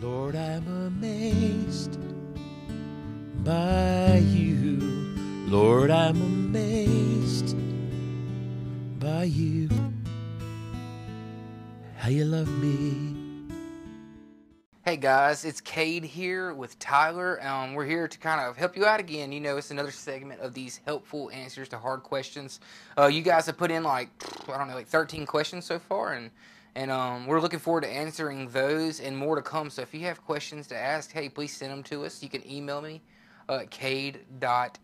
Lord, I'm amazed by you. Lord, I'm amazed by you. How you love me. Hey guys, it's Cade here with Tyler. Um, we're here to kind of help you out again. You know, it's another segment of these helpful answers to hard questions. Uh, you guys have put in like I don't know, like 13 questions so far, and and um, we're looking forward to answering those and more to come. So if you have questions to ask, hey, please send them to us. You can email me uh, at cade.mvc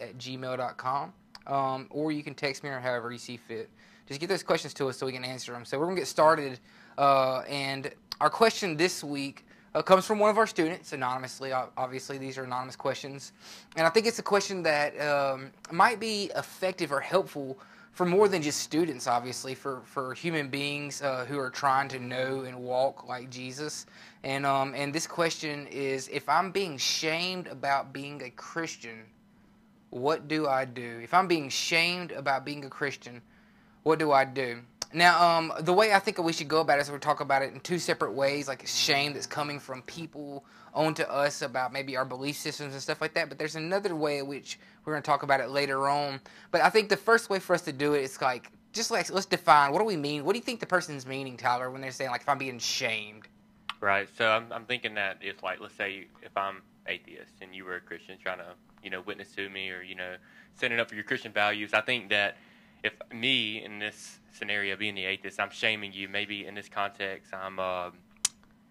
at gmail.com, um, or you can text me or however you see fit. Just get those questions to us so we can answer them. So we're gonna get started, uh, and our question this week uh, comes from one of our students, anonymously. Obviously, these are anonymous questions. And I think it's a question that um, might be effective or helpful for more than just students, obviously, for, for human beings uh, who are trying to know and walk like Jesus. And, um, and this question is if I'm being shamed about being a Christian, what do I do? If I'm being shamed about being a Christian, what do I do? Now, um, the way I think we should go about it is we talk about it in two separate ways, like shame that's coming from people onto us about maybe our belief systems and stuff like that. But there's another way in which we're going to talk about it later on. But I think the first way for us to do it is like just like let's define what do we mean. What do you think the person's meaning, Tyler, when they're saying like if I'm being shamed? Right. So I'm I'm thinking that it's like let's say if I'm atheist and you were a Christian trying to you know witness to me or you know standing up for your Christian values, I think that if me in this scenario being the atheist, I'm shaming you. Maybe in this context, I'm uh,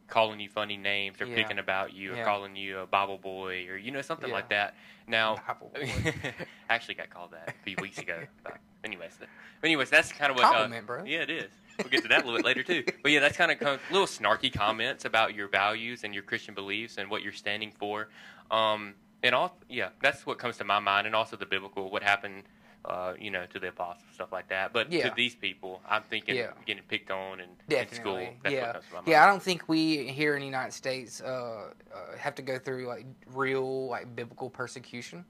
calling you funny names or yeah. picking about you or calling you a Bible boy or you know something yeah. like that. Now, I actually got called that a few weeks ago. But anyways, anyways, that's kind of what. Uh, Compliment, uh, bro. Yeah, it is. We'll get to that a little bit later too. But yeah, that's kind of little snarky comments about your values and your Christian beliefs and what you're standing for. Um, and all, yeah, that's what comes to my mind, and also the biblical, what happened uh, you know, to the apostles, stuff like that. But yeah. to these people, I'm thinking yeah. getting picked on and in school. yeah, yeah. I don't think we here in the United States uh, uh, have to go through like real like biblical persecution,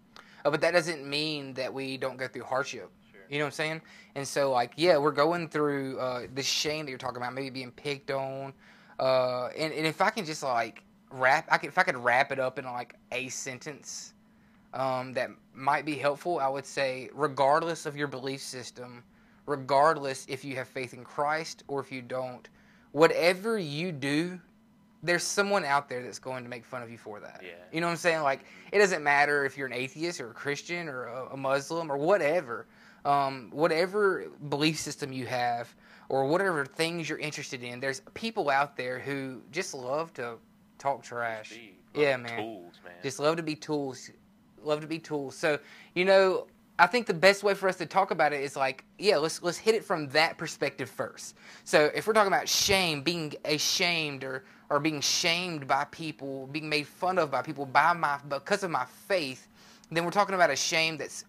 uh, but that doesn't mean that we don't go through hardship. Sure. You know what I'm saying? And so, like, yeah, we're going through uh, the shame that you're talking about, maybe being picked on. Uh, and, and if I can just like wrap, I could, if I could wrap it up in like a sentence um, that might be helpful, I would say, regardless of your belief system, regardless if you have faith in Christ or if you don't, whatever you do, there's someone out there that's going to make fun of you for that. Yeah. You know what I'm saying? Like, it doesn't matter if you're an atheist or a Christian or a, a Muslim or whatever. Um, whatever belief system you have or whatever things you're interested in, there's people out there who just love to talk trash. Yeah, man. Tools, man. Just love to be tools love to be tools. So, you know, I think the best way for us to talk about it is like, yeah, let's let's hit it from that perspective first. So if we're talking about shame, being ashamed or or being shamed by people, being made fun of by people by my because of my faith, then we're talking about a shame that's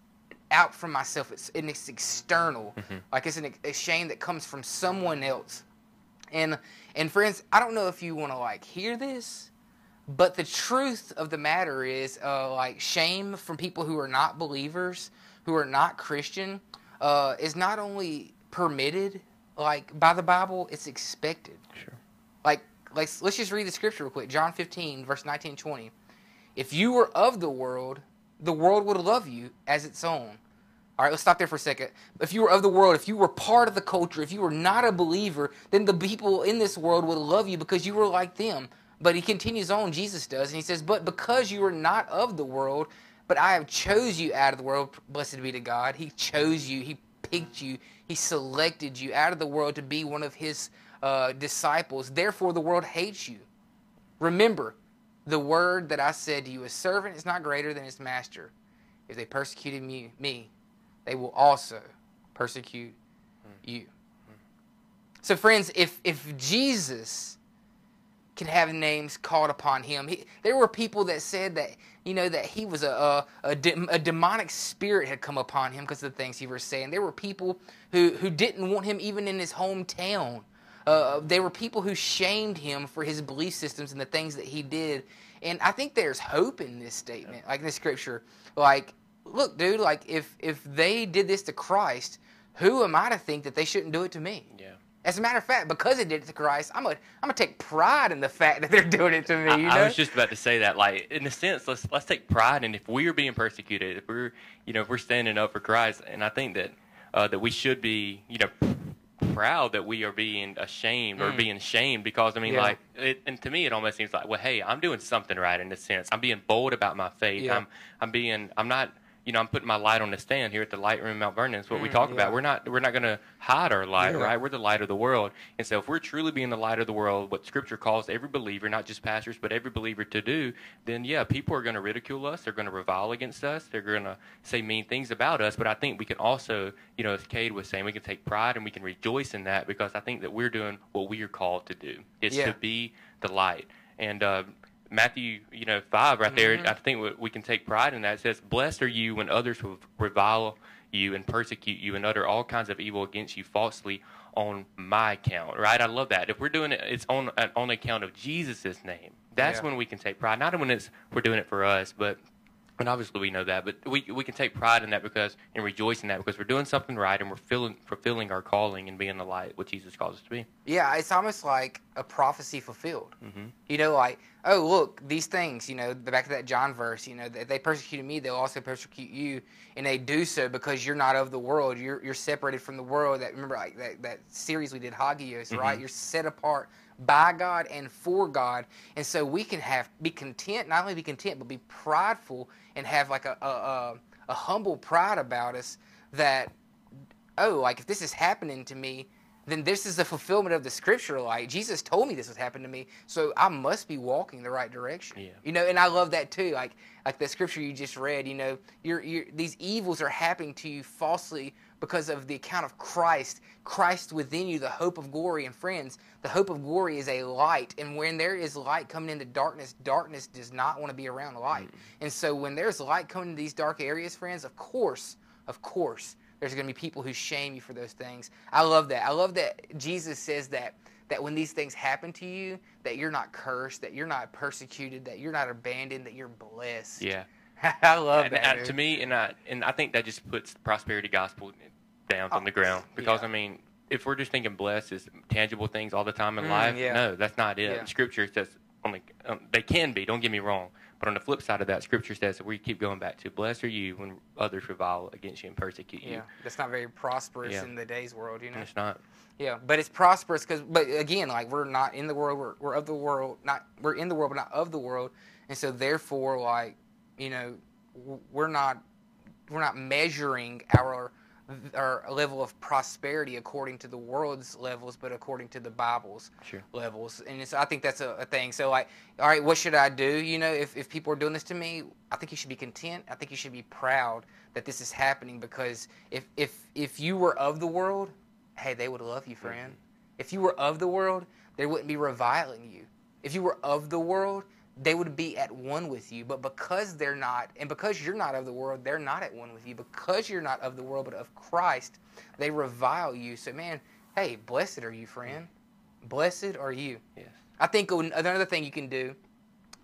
out from myself. It's and it's external, mm-hmm. like it's an, a shame that comes from someone else. And and friends, I don't know if you want to like hear this but the truth of the matter is, uh, like shame from people who are not believers, who are not Christian, uh, is not only permitted, like by the Bible, it's expected. Sure. Like, like let's just read the scripture real quick. John 15, verse 19 20. If you were of the world, the world would love you as its own. All right, let's stop there for a second. If you were of the world, if you were part of the culture, if you were not a believer, then the people in this world would love you because you were like them. But he continues on, Jesus does, and he says, But because you are not of the world, but I have chose you out of the world, blessed be to God. He chose you, he picked you, he selected you out of the world to be one of his uh, disciples. Therefore, the world hates you. Remember, the word that I said to you, a servant is not greater than his master. If they persecuted me, me they will also persecute you. So, friends, if, if Jesus can have names called upon him. He, there were people that said that you know that he was a a, a, de, a demonic spirit had come upon him because of the things he was saying. There were people who who didn't want him even in his hometown. Uh, there were people who shamed him for his belief systems and the things that he did. And I think there's hope in this statement, like in the scripture. Like, look, dude, like if if they did this to Christ, who am I to think that they shouldn't do it to me? Yeah. As a matter of fact, because they did it to Christ, I'm gonna I'm gonna take pride in the fact that they're doing it to me. I, You know? I was just about to say that, like in a sense, let's let's take pride in if we're being persecuted, if we're you know if we're standing up for Christ, and I think that uh, that we should be you know proud that we are being ashamed or Mm. being shamed because I mean Yeah. like it, and to me it almost seems like well hey I'm doing something right in a sense I'm being bold about my faith Yeah. I'm I'm being I'm not you know I'm putting my light on the stand here at the light room in Mount Vernon it's what we Mm, talk yeah. about we're not we're not going to hide our light Yeah. right? We're the light of the world. And so if we're truly being the light of the world what scripture calls every believer not just pastors but every believer to do then yeah people are going to ridicule us. They're going to revile against us. They're going to say mean things about us. But I think we can also you know as Cade was saying we can take pride and we can rejoice in that because I think that we're doing what we are called to do. It's Yeah. to be the light. And uh, Matthew, you know, five right there. Mhm. I think we- we can take pride in that. It says, "Blessed are you when others will revile you and persecute you and utter all kinds of evil against you falsely on my account." Right? I love that. If we're doing it, it's on uh, on account of Jesus' name. That's Yeah. when we can take pride. Not when it's we're doing it for us, but and obviously we know that, but we we can take pride in that because and rejoice in that because we're doing something right and we're filling, fulfilling our calling and being the light what Jesus calls us to be. Yeah, it's almost like a prophecy fulfilled. hmm You know, like, oh, look, these things, you know, the back of that John verse, you know, that they persecuted me, they'll also persecute you. And they do so because you're not of the world. You're, you're separated from the world. That Remember, like, that, that series we did, Hagios, right? Mhm. You're set apart by God and for God. And so we can have, be content, not only be content, but be prideful and have like a, a, a, a humble pride about us that, oh, like if this is happening to me, then this is the fulfillment of the scripture. Like Jesus told me this would happen to me, so I must be walking the right direction. Yeah. You know, and I love that too. Like like the scripture you just read. You know, you're, you're, these evils are happening to you falsely because of the account of Christ. Christ within you, the hope of glory. And friends, the hope of glory is a light. And when there is light coming into darkness, darkness does not want to be around light. Mm. And so when there's light coming into these dark areas, friends, of course, of course, there's going to be people who shame you for those things. I love that. I love that Jesus says that that when these things happen to you, that you're not cursed, that you're not persecuted, that you're not abandoned, that you're blessed. Yeah. I love and, that. uh, dude. to me, and I and I think that just puts the prosperity gospel down on Oh, the ground because yeah. I mean, if we're just thinking blessed is tangible things all the time in Mm, life, yeah. no, that's not it. Yeah. Scripture says only um, they can be. Don't get me wrong, but on the flip side of that, Scripture says that we keep going back to blessed are you when others revile against you and persecute you. yeah, that's not very prosperous Yeah. in the day's world, you know. And it's not. Yeah, but it's prosperous because, but again, like we're not in the world, we're, we're of the world, not we're in the world, but not of the world, and so therefore, like you know, we're not we're not measuring our our level of prosperity according to the world's levels, but according to the Bible's Sure. levels, and it's, I think that's a, a thing. So, like, all right, what should I do? You know, if if people are doing this to me, I think you should be content. I think you should be proud that this is happening because if if if you were of the world, hey, they would love you, friend. Mm-hmm. If you were of the world, they wouldn't be reviling you. If you were of the world, they would be at one with you. But because they're not, and because you're not of the world, they're not at one with you. Because you're not of the world, but of Christ, they revile you. So, man, hey, blessed are you, friend. Blessed are you. Yes. I think another thing you can do,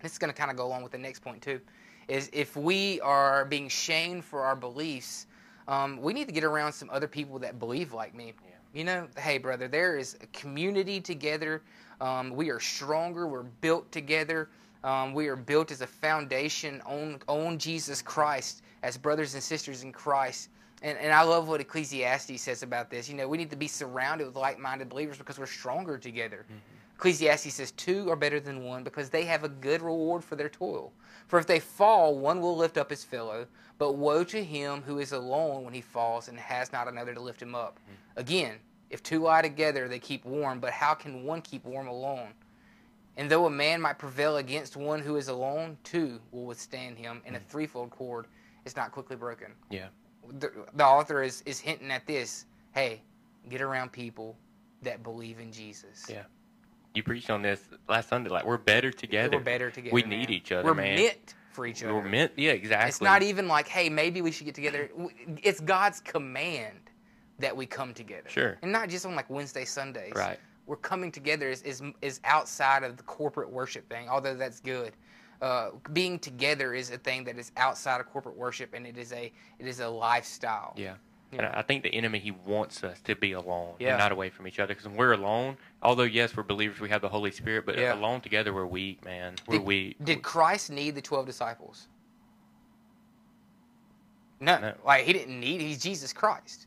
this is going to kind of go along with the next point too, is if we are being shamed for our beliefs, um, we need to get around some other people that believe like me. Yeah. You know, hey, brother, there is a community together. Um, we are stronger. We're built together. Um, we are built as a foundation on, on Jesus Christ as brothers and sisters in Christ. And, and I love what Ecclesiastes says about this. You know, we need to be surrounded with like minded believers because we're stronger together. Ecclesiastes says, Two are better than one because they have a good reward for their toil. For if they fall, one will lift up his fellow. But woe to him who is alone when he falls and has not another to lift him up. Again, if two lie together, they keep warm, but how can one keep warm alone? And though a man might prevail against one who is alone, two will withstand him, and a mm-hmm. threefold cord is not quickly broken. Yeah. The, the author is, is hinting at this hey, get around people that believe in Jesus. Yeah. You preached on this last Sunday. Like we're better together. We're better together. We man. need each other, We're man. meant for each other. We're meant. Yeah, exactly. It's not even like, hey, maybe we should get together. It's God's command that we come together. Sure. And not just on like Wednesday, Sundays. Right. We're coming together is, is, is outside of the corporate worship thing, although that's good. Uh, being together is a thing that is outside of corporate worship, and it is a it is a lifestyle. Yeah. And Yeah. I I think the enemy he wants us to be alone, Yeah. and not away from each other. Because when we're alone, although yes, we're believers, we have the Holy Spirit, but Yeah. alone together we're weak, man. We're Did, weak. did Christ need the 12 disciples? No. No. Like, he didn't need, he's Jesus Christ.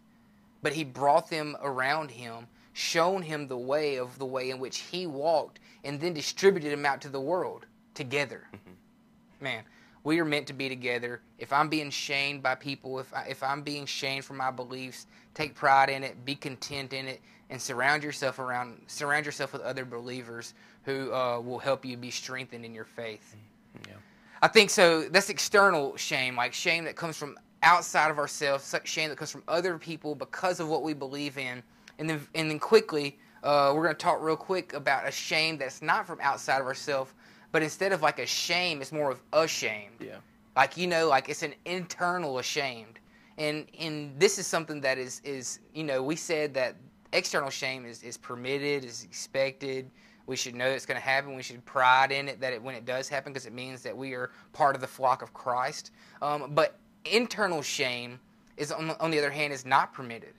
But he brought them around him, shown him the way of the way in which he walked, and then distributed him out to the world together. Man, we are meant to be together. If I'm being shamed by people, if, I, if I'm being shamed for my beliefs, take pride in it, be content in it, and surround yourself around, surround yourself with other believers who uh, will help you be strengthened in your faith. Yeah. I think so. That's external shame, like shame that comes from outside of ourselves, shame that comes from other people because of what we believe in. And then, and then quickly, uh, we're going to talk real quick about a shame that's not from outside of ourselves, but instead of like a shame, it's more of ashamed. Yeah. Like you know, like it's an internal ashamed, and and this is something that is is you know we said that external shame is is permitted, is expected. We should know it's going to happen. We should pride in it that it, when it does happen because it means that we are part of the flock of Christ. Um, but internal shame is on, the- on the other hand is not permitted.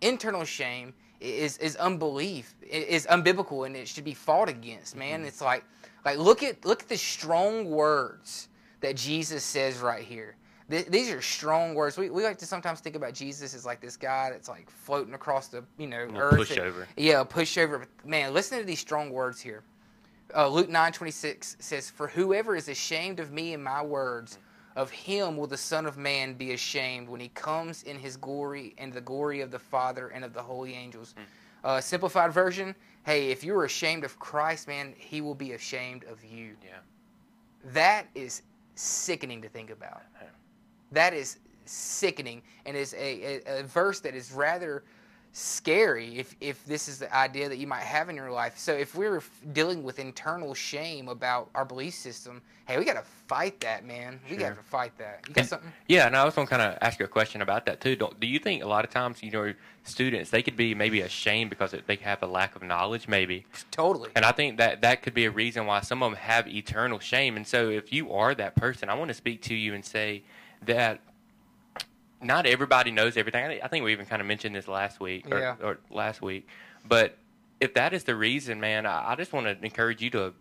Internal shame is is unbelief, is unbiblical, and it should be fought against. Man, it's like like look at look at the strong words that Jesus says right here. Th- these are strong words. We, we like to sometimes think about Jesus as like this guy that's like floating across the you know Little earth. pushover. Yeah, a pushover. But man, listen to these strong words here. Uh, Luke nine twenty six says, "For whoever is ashamed of me and my words, of him will the Son of Man be ashamed when he comes in his glory and the glory of the Father and of the holy angels." Uh, simplified version: Hey, if you're ashamed of Christ, man, he will be ashamed of you. Yeah. That is sickening to think about. That is sickening, and is a, a, a verse that is rather scary if, if this is the idea that you might have in your life. So if we're dealing with internal shame about our belief system, hey, we got to fight that, man. We got to fight that. You got And- something? Yeah, and I was going to kind of ask you a question about that too. Don't, do you think a lot of times, you know, students they could be maybe ashamed because they have a lack of knowledge, maybe, Totally. and I think that that could be a reason why some of them have eternal shame. And so, if you are that person, I want to speak to you and say that not everybody knows everything. I I think we even kind of mentioned this last week or, Yeah. or last week. But if that is the reason, man, I, I just want to encourage you to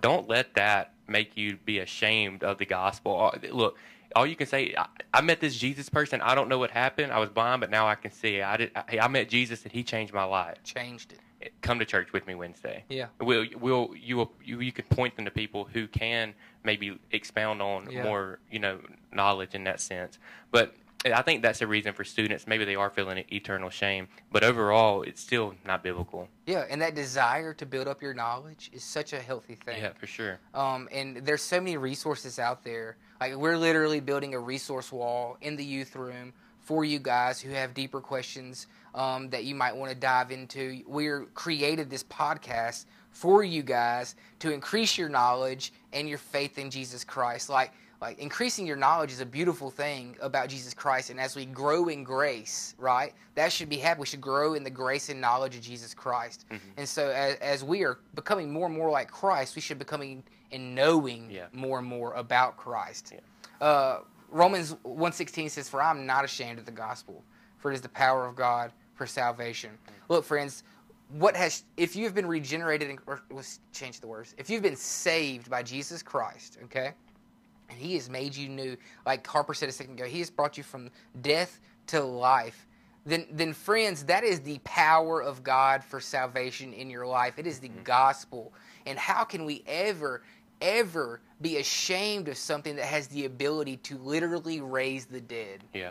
don't let that make you be ashamed of the gospel. Look, all you can say, I, I met this Jesus person. I don't know what happened. I was blind, but now I can see. I did. I, I met Jesus, and He changed my life. Changed it. Eh, come to church with me Wednesday. Yeah. Will will you will you you can point them to people who can maybe expound on Yeah. more you know knowledge in that sense. But I think that's a reason for students. Maybe they are feeling eternal shame, but overall, it's still not biblical. Yeah, and that desire to build up your knowledge is such a healthy thing. Yeah, for sure. Um, and there's so many resources out there. Like we're literally building a resource wall in the youth room for you guys who have deeper questions um, that you might want to dive into. We're created this podcast for you guys to increase your knowledge and your faith in Jesus Christ. Like like increasing your knowledge is a beautiful thing about Jesus Christ, and as we grow in grace, right, that should be happening. We should grow in the grace and knowledge of Jesus Christ. And so, as, as we are becoming more and more like Christ, we should becoming and knowing Yeah. more and more about Christ. Yeah. Uh, Romans 1.16 says, For I'm not ashamed of the gospel, for it is the power of God for salvation. Look, friends, what has if you've been regenerated and let's change the words. If you've been saved by Jesus Christ, okay, and He has made you new, like Harper said a second ago, He has brought you from death to life. Then, then, friends, that is the power of God for salvation in your life. It is the mm-hmm. gospel. And how can we ever, ever be ashamed of something that has the ability to literally raise the dead? Yeah.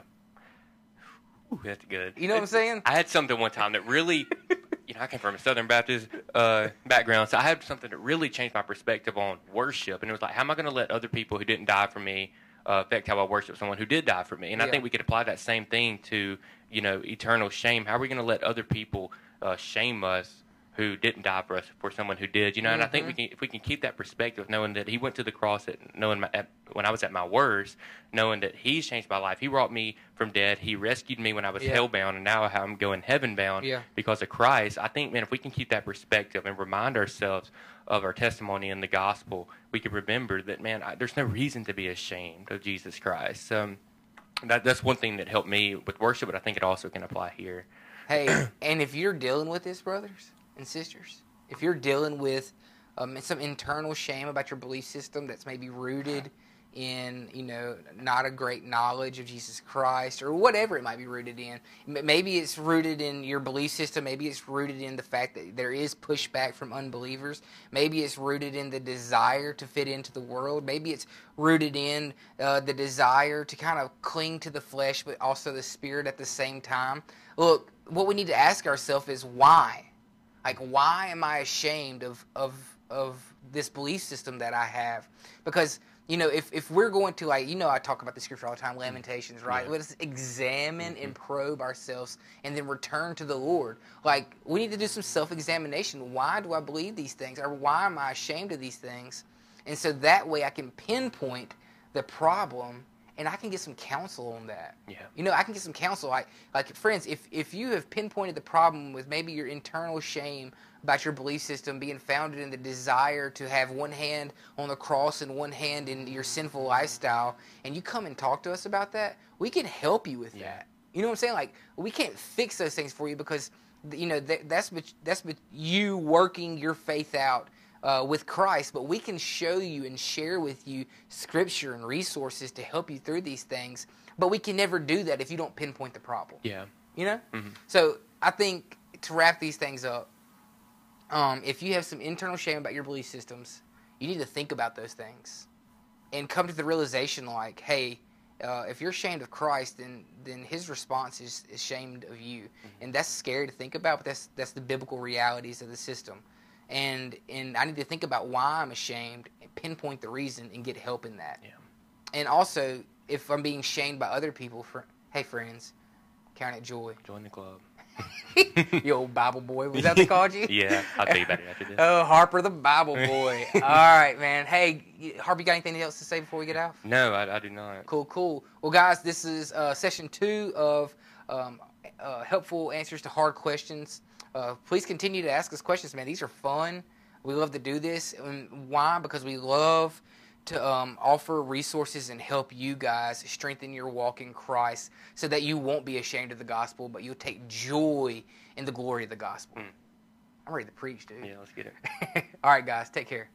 Ooh, that's good. You know what I'm saying? I had something one time that really, you know, I came from a Southern Baptist uh, background, so I had something that really changed my perspective on worship. And it was like, how am I going to let other people who didn't die for me uh, affect how I worship someone who did die for me? And I think we could apply that same thing to, you know, eternal shame. How are we going to let other people uh, shame us? Who didn't die for us for someone who did, you know? And I think we Mm-hmm. can, if we can keep that perspective, knowing that He went to the cross, at, knowing my, at, when I was at my worst, knowing that He's changed my life. He brought me from dead. He rescued me when I was Yeah. hellbound, and now I'm going heaven bound Yeah. because of Christ. I think, man, if we can keep that perspective and remind ourselves of our testimony in the gospel, we can remember that, man, I, there's no reason to be ashamed of Jesus Christ. Um, that that's one thing that helped me with worship, but I think it also can apply here. Hey, and if you're dealing with this, brothers and sisters, if you're dealing with um, some internal shame about your belief system that's maybe rooted in, you know, not a great knowledge of Jesus Christ or whatever it might be rooted in, maybe it's rooted in your belief system, maybe it's rooted in the fact that there is pushback from unbelievers, maybe it's rooted in the desire to fit into the world, maybe it's rooted in uh, the desire to kind of cling to the flesh but also the spirit at the same time. Look, what we need to ask ourselves is why? Like, why am I ashamed of of of this belief system that I have? Because you know, if, if we're going to like, you know, I talk about the scripture all the time, Lamentations, right? Yeah. Let us examine and mm-hmm. probe ourselves, and then return to the Lord. Like, we need to do some self-examination. Why do I believe these things, or why am I ashamed of these things? And so that way, I can pinpoint the problem, and I can get some counsel on that. Yeah. You know, I can get some counsel. Like, like friends, if if you have pinpointed the problem with maybe your internal shame about your belief system being founded in the desire to have one hand on the cross and one hand in your sinful lifestyle, and you come and talk to us about that, we can help you with Yeah. that. You know what I'm saying? Like, we can't fix those things for you because you know that, that's what, that's you working your faith out uh, with Christ, but we can show you and share with you scripture and resources to help you through these things. But we can never do that if you don't pinpoint the problem. Yeah. You know? Mhm. So I think to wrap these things up, um, if you have some internal shame about your belief systems, you need to think about those things and come to the realization like, hey, uh, if you're ashamed of Christ, then then His response is ashamed of you, and that's scary to think about. But that's that's the biblical realities of the system, and and I need to think about why I'm ashamed, and pinpoint the reason, and get help in that. Yeah. And also, if I'm being shamed by other people, for hey friends, count it joy. Join the club. you old Bible boy, was that they called you? Yeah, I'll tell you about it after this. Oh, Harper the Bible boy. All right, man. Hey, Harper, you got anything else to say before we get out? No, I, I do not. Cool, cool. Well, guys, this is uh, session two of um, uh, helpful answers to hard questions. Uh, please continue to ask us questions, man. These are fun. We love to do this. And why? Because we love to um, offer resources and help you guys strengthen your walk in Christ so that you won't be ashamed of the gospel, but you'll take joy in the glory of the gospel. Mm. I'm ready to preach, dude. Yeah, let's get it. All right, guys, take care.